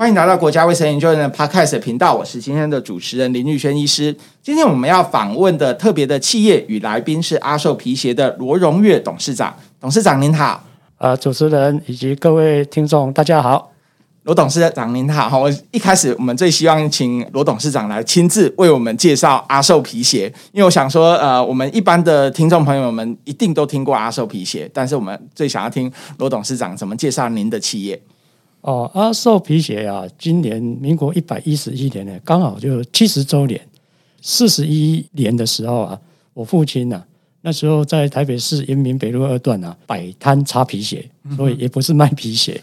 欢迎来到国家卫生研究院的 Podcast 频道，我是今天的主持人林玉轩医师。今天我们要访问的特别的企业与来宾是阿寿皮鞋的罗荣月董事长。董事长您好，呃，主持人以及各位听众大家好，罗董事长您好。我一开始我们最希望请罗董事长来亲自为我们介绍阿寿皮鞋，因为我想说，呃，我们一般的听众朋友们一定都听过阿寿皮鞋，但是我们最想要听罗董事长怎么介绍您的企业。哦，阿寿皮鞋啊，今年民国一百一十一年呢，刚好就七十周年。四十一年的时候啊，我父亲呢、啊，那时候在台北市延平北路二段啊，摆摊擦皮鞋，所以也不是卖皮鞋，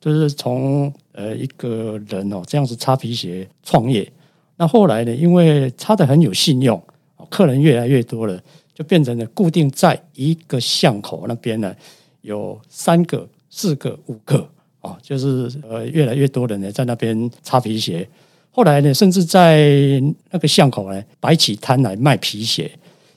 就是从呃一个人哦这样子擦皮鞋创业。那后来呢，因为擦的很有信用，客人越来越多了，就变成了固定在一个巷口那边呢，有三个、四个、五个。哦，就是呃，越来越多人呢在那边擦皮鞋。后来呢，甚至在那个巷口呢摆起摊来卖皮鞋。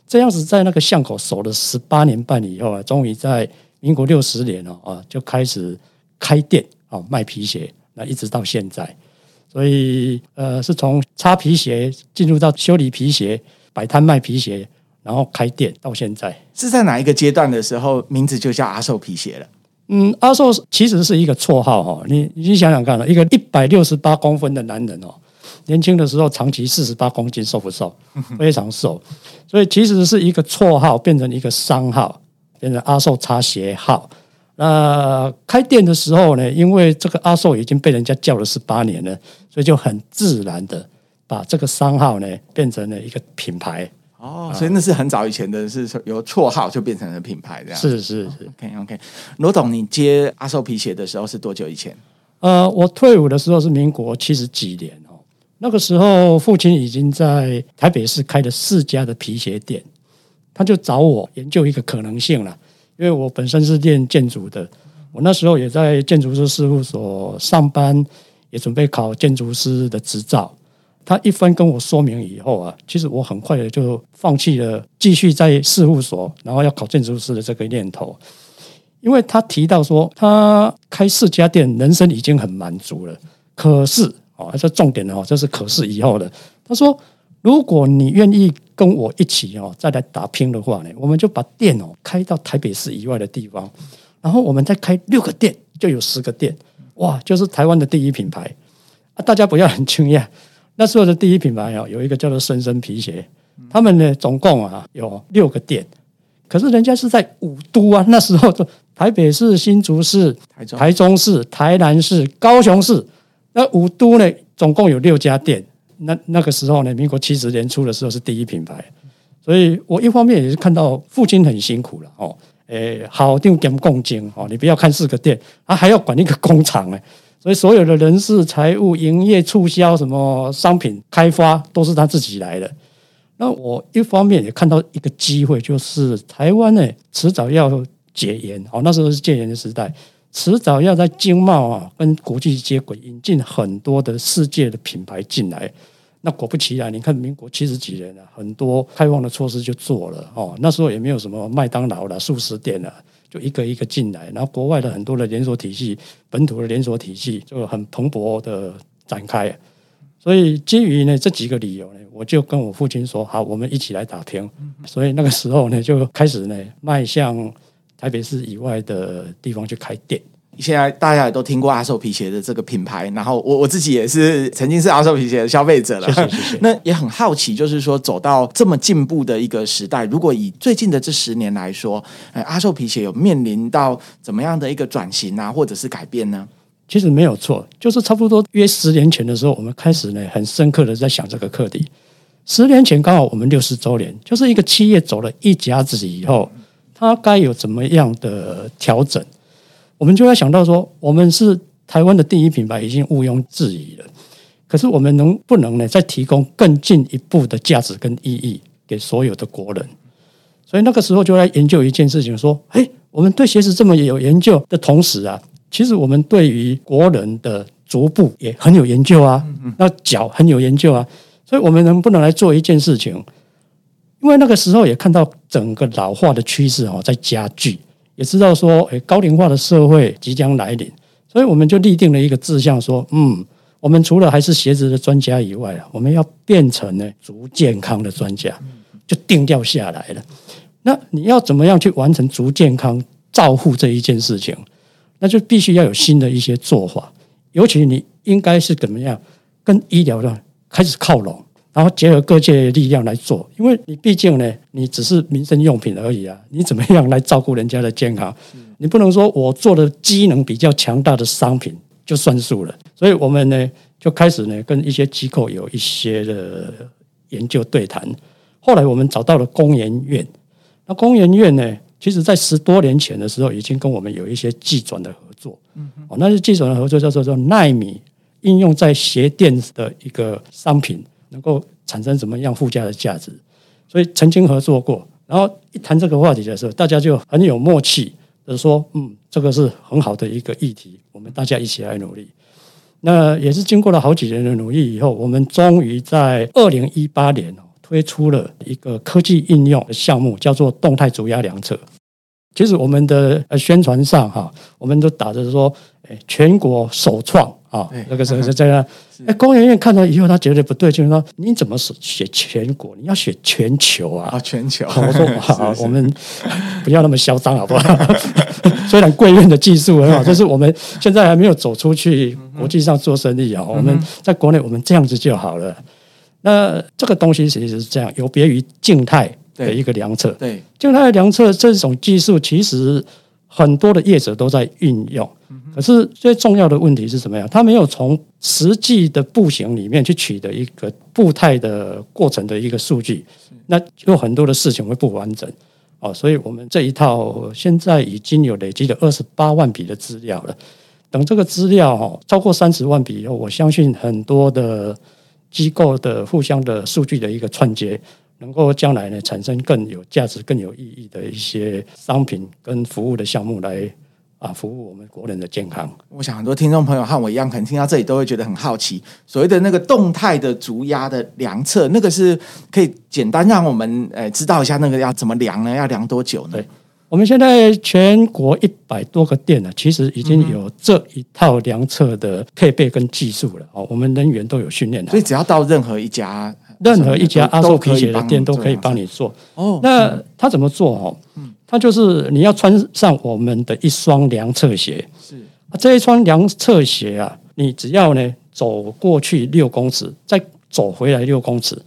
这样子在那个巷口守了十八年半以后啊，终于在民国六十年了啊，就开始开店啊卖皮鞋。那一直到现在，所以呃，是从擦皮鞋进入到修理皮鞋、摆摊卖皮鞋，然后开店到现在。是在哪一个阶段的时候，名字就叫阿寿皮鞋了？嗯，阿寿其实是一个绰号哈，你你想想看，一个一百六十八公分的男人哦，年轻的时候长期四十八公斤，瘦不瘦？非常瘦，所以其实是一个绰号变成一个商号，变成阿寿擦鞋号。那开店的时候呢，因为这个阿寿已经被人家叫了十八年了，所以就很自然的把这个商号呢变成了一个品牌。哦，所以那是很早以前的，是由绰号就变成了品牌这样。是是是，OK OK。罗董，你接阿寿皮鞋的时候是多久以前？呃，我退伍的时候是民国七十几年哦。那个时候，父亲已经在台北市开了四家的皮鞋店，他就找我研究一个可能性了。因为我本身是练建筑的，我那时候也在建筑师事务所上班，也准备考建筑师的执照。他一番跟我说明以后啊，其实我很快的就放弃了继续在事务所，然后要考建筑师的这个念头，因为他提到说他开四家店，人生已经很满足了。可是哦，这重点哦，这是可是以后的。他说，如果你愿意跟我一起哦，再来打拼的话呢，我们就把店哦开到台北市以外的地方，然后我们再开六个店，就有十个店，哇，就是台湾的第一品牌啊！大家不要很惊讶。那时候的第一品牌啊，有一个叫做深深皮鞋，他们呢总共啊有六个店，可是人家是在五都啊，那时候的台北市、新竹市、台中、市、台南市、高雄市，那五都呢总共有六家店。那那个时候呢，民国七十年初的时候是第一品牌，所以我一方面也是看到父亲很辛苦了哦，诶，好定点共经哦，你不要看四个店，啊还要管一个工厂哎。所以所有的人事、财务、营业、促销、什么商品开发，都是他自己来的。那我一方面也看到一个机会，就是台湾呢，迟早要解严哦，那时候是戒严的时代，迟早要在经贸啊跟国际接轨，引进很多的世界的品牌进来。那果不其然，你看民国七十几年了，很多开放的措施就做了哦。那时候也没有什么麦当劳了、速食店了。就一个一个进来，然后国外的很多的连锁体系，本土的连锁体系就很蓬勃的展开。所以基于呢这几个理由呢，我就跟我父亲说：“好，我们一起来打拼。”所以那个时候呢，就开始呢迈向台北市以外的地方去开店。现在大家也都听过阿寿皮鞋的这个品牌，然后我我自己也是曾经是阿寿皮鞋的消费者了。那也很好奇，就是说走到这么进步的一个时代，如果以最近的这十年来说，阿寿皮鞋有面临到怎么样的一个转型啊，或者是改变呢？其实没有错，就是差不多约十年前的时候，我们开始呢很深刻的在想这个课题。十年前刚好我们六十周年，就是一个企业走了一甲子以后，它该有怎么样的调整？我们就要想到说，我们是台湾的第一品牌，已经毋庸置疑了。可是我们能不能呢，再提供更进一步的价值跟意义给所有的国人？所以那个时候就来研究一件事情，说：哎，我们对鞋子这么有研究的同时啊，其实我们对于国人的足部也很有研究啊，那脚很有研究啊。所以我们能不能来做一件事情？因为那个时候也看到整个老化的趋势哦，在加剧。也知道说，诶，高龄化的社会即将来临，所以我们就立定了一个志向，说，嗯，我们除了还是鞋子的专家以外啊，我们要变成呢足健康的专家，就定调下来了。那你要怎么样去完成足健康照护这一件事情？那就必须要有新的一些做法，尤其你应该是怎么样跟医疗的开始靠拢。然后结合各界力量来做，因为你毕竟呢，你只是民生用品而已啊，你怎么样来照顾人家的健康？你不能说我做的机能比较强大的商品就算数了。所以我们呢就开始呢跟一些机构有一些的研究对谈。后来我们找到了工研院，那工研院呢，其实在十多年前的时候已经跟我们有一些技转的合作。哦，那是技转的合作叫做做纳米应用在鞋垫的一个商品。能够产生什么样附加的价值？所以曾经合作过，然后一谈这个话题的时候，大家就很有默契的说：“嗯，这个是很好的一个议题，我们大家一起来努力。”那也是经过了好几年的努力以后，我们终于在二零一八年推出了一个科技应用的项目，叫做动态足压量测。其实我们的呃宣传上哈，我们都打着说：“哎，全国首创。”啊，那个时候是这样。哎，工研院看到以后，他觉得不对，就是说，你怎么写全国？你要写全球啊！啊，全球。我说 好，我们不要那么嚣张，好不好？虽然贵院的技术很好，但是我们现在还没有走出去国际上做生意啊。我们在国内，我们这样子就好了。那这个东西其实是这样，有别于静态的一个量测。对，静态量测这种技术，其实很多的业者都在运用。可是最重要的问题是什么呀？他没有从实际的步行里面去取得一个步态的过程的一个数据，那有很多的事情会不完整哦。所以我们这一套现在已经有累积了二十八万笔的资料了。等这个资料哦超过三十万笔以后，我相信很多的机构的互相的数据的一个串接，能够将来呢产生更有价值、更有意义的一些商品跟服务的项目来。啊，服务我们国人的健康。我想很多听众朋友和我一样，可能听到这里都会觉得很好奇。所谓的那个动态的足压的量测，那个是可以简单让我们呃知道一下，那个要怎么量呢？要量多久呢？对，我们现在全国一百多个店呢，其实已经有这一套量测的配备跟技术了。哦，我们人员都有训练的，所以只要到任何一家，任何一家阿寿皮鞋的店都可以帮你做。哦，那他怎么做？哦，嗯。它就是你要穿上我们的一双量测鞋，是。啊，这一双量测鞋啊，你只要呢走过去六公尺，再走回来六公尺，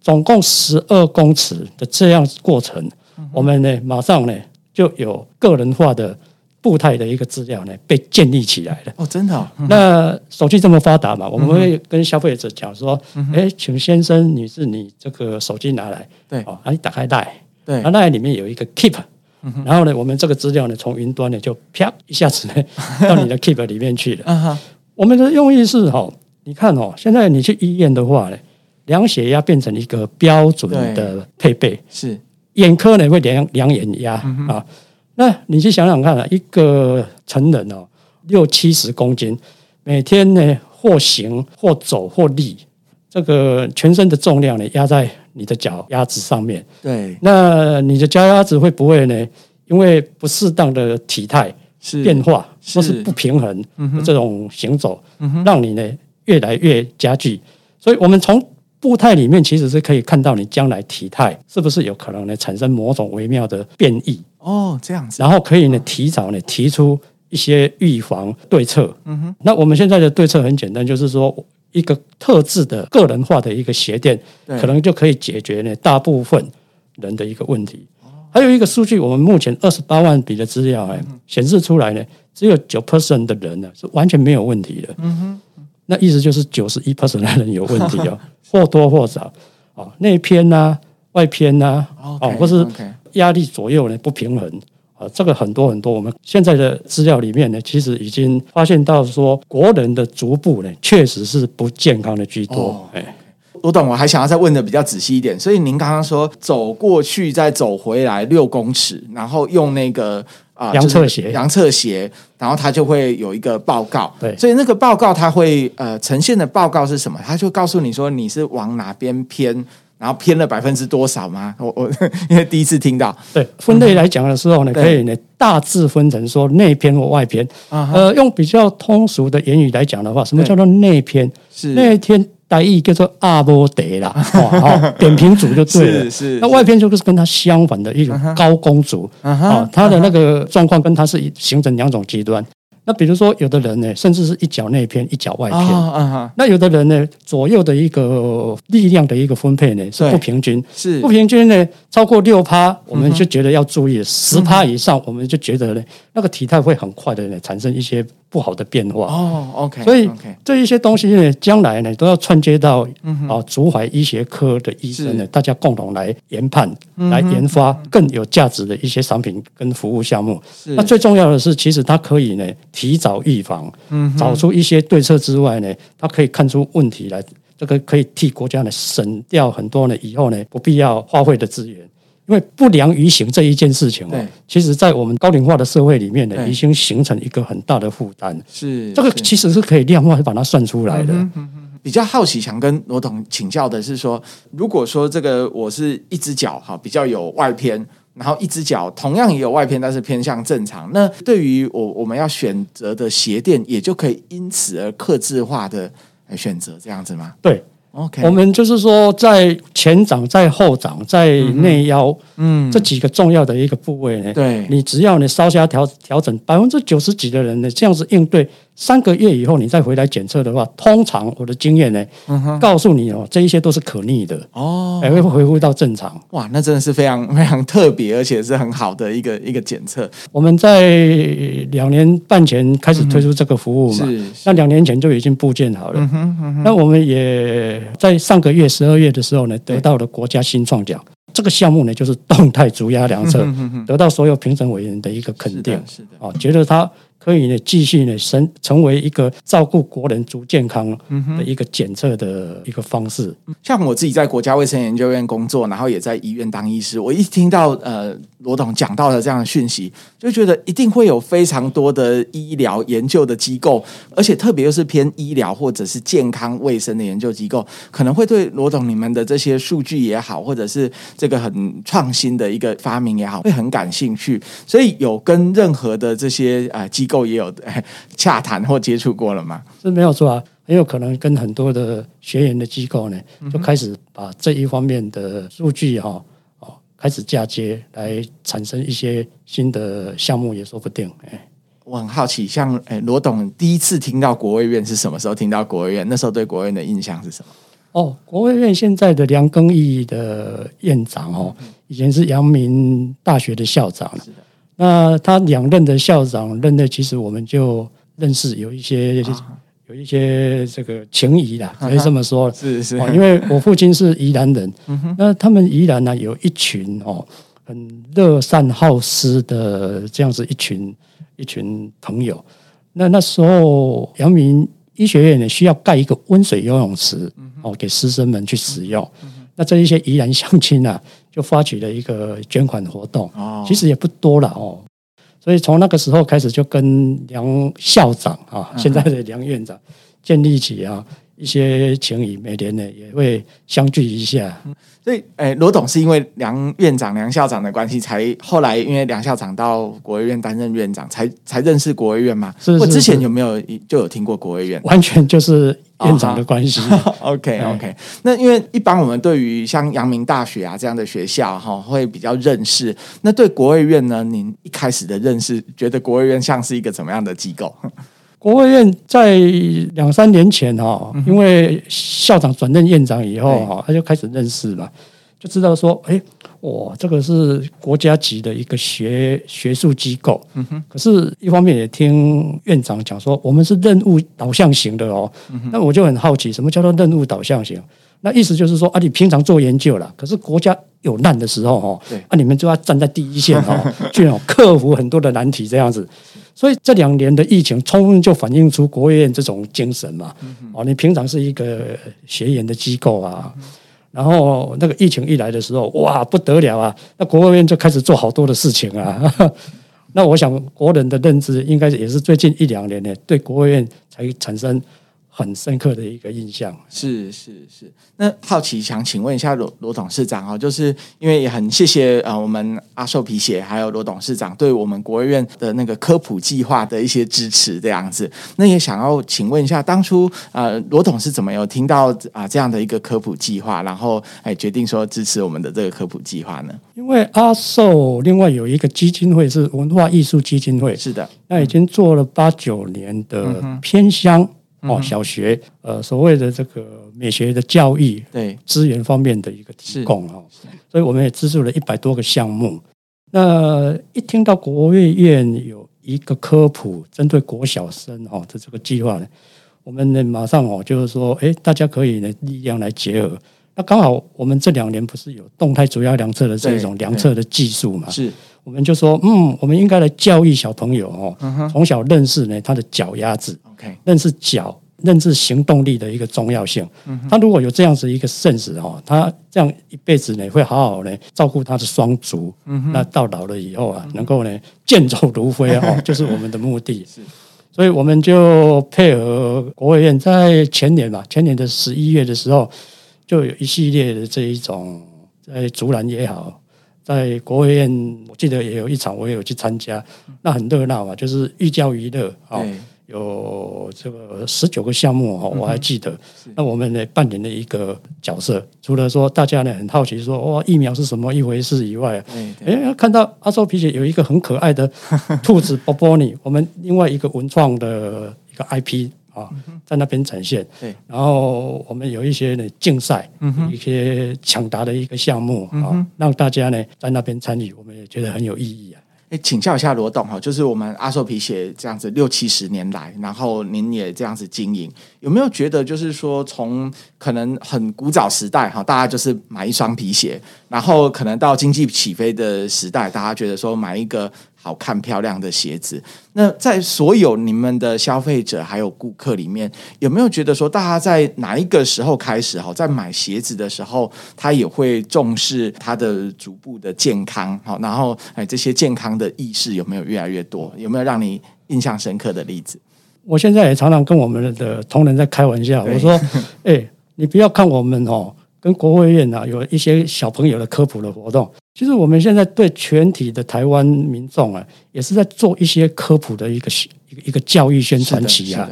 总共十二公尺的这样过程，嗯、我们呢马上呢就有个人化的步态的一个资料呢被建立起来了。哦，真的、哦？嗯、那手机这么发达嘛，我们会跟消费者讲说，哎、嗯，请先生、女士，你这个手机拿来，对，啊，你打开袋，对，那袋里面有一个 Keep。然后呢，我们这个资料呢，从云端呢就啪一下子呢到你的 Keep 里面去了。我们的用意是哈，你看哦，现在你去医院的话呢，量血压变成一个标准的配备。是眼科呢会量量眼压啊。那你去想想看啊，一个成人哦，六七十公斤，每天呢或行或走或立，这个全身的重量呢压在。你的脚丫子上面，对，那你的脚丫子会不会呢？因为不适当的体态变化，或是不平衡这种行走，让你呢越来越加剧。所以，我们从步态里面其实是可以看到你将来体态是不是有可能呢产生某种微妙的变异。哦，这样子，然后可以呢提早呢提出一些预防对策。嗯哼，那我们现在的对策很简单，就是说。一个特制的个人化的一个鞋垫，可能就可以解决呢大部分人的一个问题。还有一个数据，我们目前二十八万笔的资料哎，显示出来呢，只有九 percent 的人呢是完全没有问题的。嗯哼，那意思就是九十一 percent 的人有问题哦，或多或少啊，内偏呐、外偏呐，啊，或是压力左右呢不平衡。啊，这个很多很多，我们现在的资料里面呢，其实已经发现到说，国人的足部呢，确实是不健康的居多。哎、哦，我懂，我还想要再问的比较仔细一点。所以您刚刚说走过去再走回来六公尺，然后用那个啊量测鞋，量测鞋，然后它就会有一个报告。对，所以那个报告它会呃呈现的报告是什么？它就告诉你说你是往哪边偏。然后偏了百分之多少吗？我我因为第一次听到，对分类来讲的时候呢，可以呢大致分成说内篇或外篇。呃，用比较通俗的言语来讲的话，什么叫做内篇？是内篇。大意叫做阿波德啦，哦，扁平足就对了。是是。那外篇就是跟他相反的一种高工组啊，他的那个状况跟他是形成两种极端。那比如说，有的人呢，甚至是一脚内偏，一脚外偏。啊那有的人呢，左右的一个力量的一个分配呢是不平均，是不平均呢，超过六趴，我们就觉得要注意；十趴以上，我们就觉得呢，那个体态会很快的呢产生一些不好的变化。哦，OK。所以这一些东西呢，将来呢都要串接到啊，足踝医学科的医生呢，大家共同来研判、来研发更有价值的一些商品跟服务项目。那最重要的是，其实它可以呢。提早预防，找出一些对策之外呢，它可以看出问题来，这个可以替国家呢省掉很多呢以后呢不必要花费的资源，因为不良于行这一件事情哦，其实在我们高龄化的社会里面呢，已经形成一个很大的负担。是这个其实是可以量化把它算出来的。比较好奇，想跟罗董请教的是说，如果说这个我是一只脚哈，比较有外偏。然后一只脚同样也有外偏，但是偏向正常。那对于我我们要选择的鞋垫，也就可以因此而克制化的来选择这样子吗？对，OK。我们就是说，在前掌、在后掌、在内腰，嗯，这几个重要的一个部位呢，对，你只要你稍加调调整，百分之九十几的人呢，这样子应对。三个月以后你再回来检测的话，通常我的经验呢，嗯、告诉你哦，这一些都是可逆的哦，还会恢复到正常。哇，那真的是非常非常特别，而且是很好的一个一个检测。我们在两年半前开始推出这个服务嘛，那两年前就已经布建好了。那我们也在上个月十二月的时候呢，得到了国家新创奖。这个项目呢，就是动态足压量测，得到所有评审委员的一个肯定。是的，是的啊，觉得他。可以呢，继续呢，成成为一个照顾国人足健康的一个检测的一个方式。像我自己在国家卫生研究院工作，然后也在医院当医师，我一听到呃罗董讲到的这样的讯息，就觉得一定会有非常多的医疗研究的机构，而且特别又是偏医疗或者是健康卫生的研究机构，可能会对罗董你们的这些数据也好，或者是这个很创新的一个发明也好，会很感兴趣。所以有跟任何的这些呃机构也有 洽谈或接触过了吗？是没有错啊，很有可能跟很多的学员的机构呢，就开始把这一方面的数据哈哦开始嫁接，来产生一些新的项目也说不定。哎，我很好奇，像哎罗董第一次听到国卫院是什么时候？听到国卫院那时候对国卫院的印象是什么？哦，国卫院现在的梁庚义的院长哦，以前是阳明大学的校长。是的。那他两任的校长任内，其实我们就认识，有一些有一些这个情谊的，可以这么说。是是，因为我父亲是宜兰人，那他们宜兰呢有一群哦很乐善好施的这样子一群一群朋友。那那时候阳明医学院呢需要盖一个温水游泳池哦给师生们去使用。那这一些宜兰乡亲啊。就发起了一个捐款活动，其实也不多了哦，所以从那个时候开始就跟梁校长啊，现在的梁院长建立起啊一些情谊，每年呢也会相聚一下。所以，哎，罗董是因为梁院长、梁校长的关系，才后来因为梁校长到国务院担任院长，才才认识国务院嘛？是，是，是。我之前有没有就有听过国务院？完全就是。院长的关系、oh,，OK OK。那因为一般我们对于像阳明大学啊这样的学校哈，会比较认识。那对国卫院呢？您一开始的认识，觉得国卫院像是一个怎么样的机构？国卫院在两三年前哈，因为校长转任院长以后哈，他就开始认识了，就知道说，哎。哇，这个是国家级的一个学学术机构。嗯哼。可是，一方面也听院长讲说，我们是任务导向型的哦。嗯哼。那我就很好奇，什么叫做任务导向型？那意思就是说啊，你平常做研究了，可是国家有难的时候哦，对，啊，你们就要站在第一线哦，去克服很多的难题这样子。所以这两年的疫情，充分就反映出国务院这种精神嘛。哦，你平常是一个学研的机构啊。然后那个疫情一来的时候，哇，不得了啊！那国务院就开始做好多的事情啊。那我想国人的认知应该也是最近一两年呢，对国务院才产生很深刻的一个印象。是是是。那好奇想请问一下罗罗董事长哦，就是因为也很谢谢呃我们阿寿皮鞋还有罗董事长对我们国务院的那个科普计划的一些支持这样子。那也想要请问一下，当初呃罗董是怎么有听到啊、呃、这样的一个科普计划，然后哎决定说支持我们的这个科普计划呢？因为阿寿另外有一个基金会是文化艺术基金会，是的，那已经做了八九年的偏乡。哦，小学呃，所谓的这个美学的教育，对资源方面的一个提供哦，所以我们也资助了一百多个项目。那一听到国务院有一个科普针对国小生哦的这个计划呢，我们呢马上哦就是说，哎，大家可以呢力量来结合。那刚好我们这两年不是有动态主要量测的这种量测的技术嘛？是，我们就说，嗯，我们应该来教育小朋友哦，从小认识呢他的脚丫子。认识脚、认识行动力的一个重要性。他如果有这样子一个 sense 哈，他这样一辈子呢会好好呢照顾他的双足。那到老了以后啊，能够呢健走如飞哦，就是我们的目的。所以我们就配合国务院，在前年吧，前年的十一月的时候，就有一系列的这一种在竹篮也好，在国卫院，我记得也有一场，我也有去参加，那很热闹嘛，就是寓教于乐啊。有这个十九个项目哈，我还记得。那我们呢扮演了一个角色，除了说大家呢很好奇说哇疫苗是什么一回事以外，哎，看到阿寿皮姐有一个很可爱的兔子波波尼，我们另外一个文创的一个 IP 啊，在那边展现。对然后我们有一些呢竞赛，一些抢答的一个项目啊，让大家呢在那边参与，我们也觉得很有意义啊。哎，请教一下罗董哈，就是我们阿寿皮鞋这样子六七十年来，然后您也这样子经营，有没有觉得就是说，从可能很古早时代哈，大家就是买一双皮鞋，然后可能到经济起飞的时代，大家觉得说买一个。好看漂亮的鞋子，那在所有你们的消费者还有顾客里面，有没有觉得说，大家在哪一个时候开始哈，在买鞋子的时候，他也会重视他的足部的健康，好，然后哎，这些健康的意识有没有越来越多？有没有让你印象深刻的例子？我现在也常常跟我们的同仁在开玩笑，我说，哎，你不要看我们哦，跟国卫院啊有一些小朋友的科普的活动。其实我们现在对全体的台湾民众啊，也是在做一些科普的一个一个一个教育宣传期啊。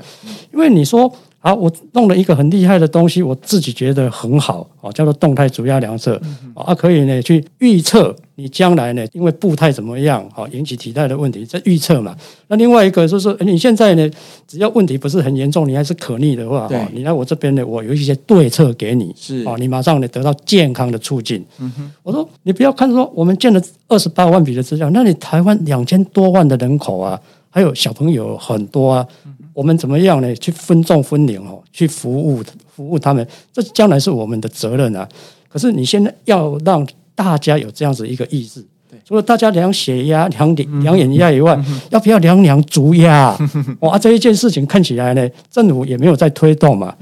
因为你说啊，我弄了一个很厉害的东西，我自己觉得很好啊，叫做动态主压量测啊，可以呢去预测。你将来呢？因为步态怎么样，啊引起体态的问题，在预测嘛。那另外一个就是说，你现在呢，只要问题不是很严重，你还是可逆的话，对，你来我这边呢，我有一些对策给你，是啊，你马上呢得到健康的促进。嗯哼，我说你不要看说我们建了二十八万笔的资料，那你台湾两千多万的人口啊，还有小朋友很多啊，我们怎么样呢？去分众分龄哦，去服务服务他们，这将来是我们的责任啊。可是你现在要让。大家有这样子一个意识，除了大家量血压、量量眼压以外，要不要量量足压？哇，这一件事情看起来呢，政府也没有在推动嘛。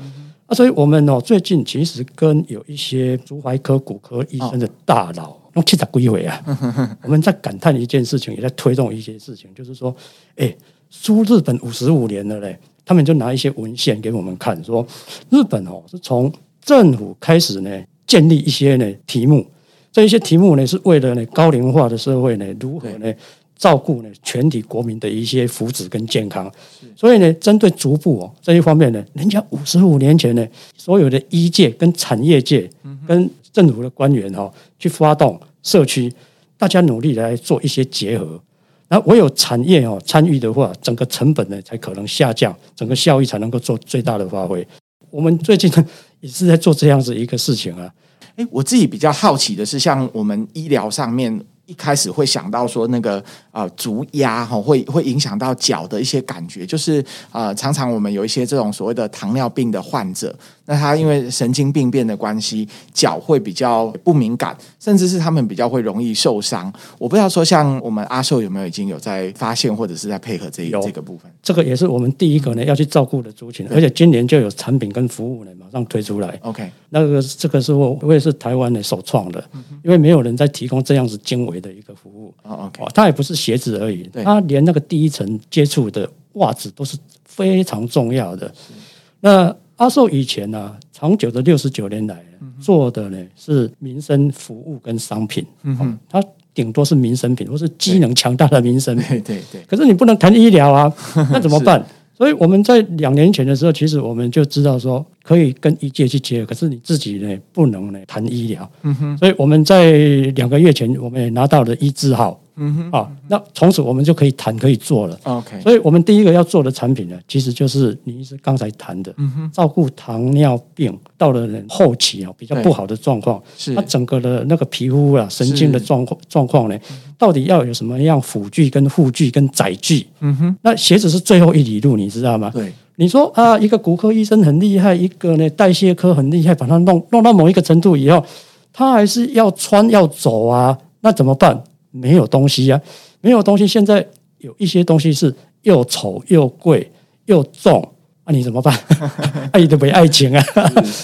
啊，所以我们哦，最近其实跟有一些足踝科、骨科医生的大佬用七十几回啊，我们在感叹一件事情，也在推动一些事情，就是说，哎，输日本五十五年了嘞，他们就拿一些文献给我们看，说日本哦是从政府开始呢建立一些呢题目。这一些题目呢，是为了呢高龄化的社会呢，如何呢照顾呢全体国民的一些福祉跟健康。所以呢，针对逐步哦这一方面呢，人家五十五年前呢，所有的医界跟产业界跟政府的官员哈，去发动社区，大家努力来做一些结合。那唯有产业哦参与的话，整个成本呢才可能下降，整个效益才能够做最大的发挥。我们最近呢也是在做这样子一个事情啊。诶，我自己比较好奇的是，像我们医疗上面一开始会想到说那个呃足压哈，会会影响到脚的一些感觉，就是呃常常我们有一些这种所谓的糖尿病的患者。那他因为神经病变的关系，脚会比较不敏感，甚至是他们比较会容易受伤。我不知道说像我们阿寿有没有已经有在发现或者是在配合这一这个部分？这个也是我们第一个呢要去照顾的族群，而且今年就有产品跟服务呢马上推出来。OK，那个这个是我我也是台湾的首创的，因为没有人在提供这样子精微的一个服务。哦，OK，它也不是鞋子而已，它连那个第一层接触的袜子都是非常重要的。那阿寿以前呢、啊，长久的六十九年来做的呢是民生服务跟商品，嗯哼，它顶多是民生品或是机能强大的民生品，对对对。可是你不能谈医疗啊，那怎么办？所以我们在两年前的时候，其实我们就知道说可以跟医界去结合，可是你自己呢不能呢谈医疗。嗯哼。所以我们在两个月前，我们也拿到了医字号。嗯哼。啊，那从此我们就可以谈可以做了。OK。所以我们第一个要做的产品呢，其实就是你是刚才谈的，嗯哼，照顾糖尿病到了人后期啊比较不好的状况，是它整个的那个皮肤啊神经的状况状况呢。到底要有什么样辅具跟护具跟载具？嗯哼，那鞋子是最后一里路，你知道吗？对，你说啊，一个骨科医生很厉害，一个呢代谢科很厉害，把它弄弄到某一个程度以后，他还是要穿要走啊，那怎么办？没有东西呀、啊，没有东西。现在有一些东西是又丑又贵又重，那、啊、你怎么办？爱的没爱情啊，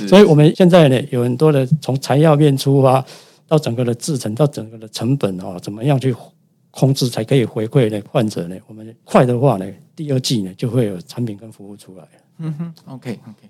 所以我们现在呢有很多的从材料面出发。到整个的制成，到整个的成本啊，怎么样去控制才可以回馈呢？患者呢？我们快的话呢，第二季呢就会有产品跟服务出来。嗯哼，OK OK。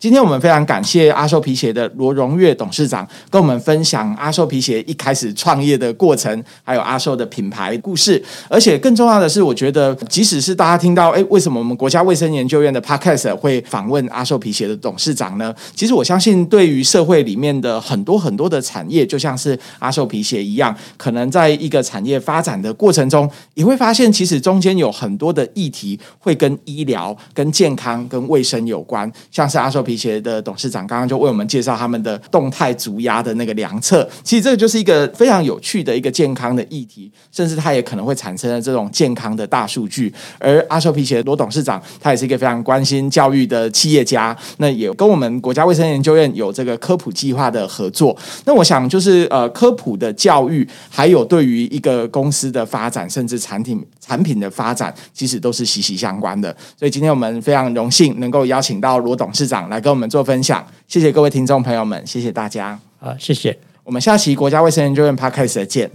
今天我们非常感谢阿寿皮鞋的罗荣月董事长跟我们分享阿寿皮鞋一开始创业的过程，还有阿寿的品牌故事。而且更重要的是，我觉得即使是大家听到，诶，为什么我们国家卫生研究院的 Podcast 会访问阿寿皮鞋的董事长呢？其实我相信，对于社会里面的很多很多的产业，就像是阿寿皮鞋一样，可能在一个产业发展的过程中，也会发现，其实中间有很多的议题会跟医疗、跟健康、跟卫生有关，像是阿寿。皮鞋的董事长刚刚就为我们介绍他们的动态足压的那个量测，其实这个就是一个非常有趣的一个健康的议题，甚至它也可能会产生了这种健康的大数据。而阿秀皮鞋罗董事长，他也是一个非常关心教育的企业家，那也跟我们国家卫生研究院有这个科普计划的合作。那我想就是呃，科普的教育，还有对于一个公司的发展，甚至产品产品的发展，其实都是息息相关的。所以今天我们非常荣幸能够邀请到罗董事长来来。跟我们做分享，谢谢各位听众朋友们，谢谢大家。好，谢谢。我们下期国家卫生研究院 Podcast 见。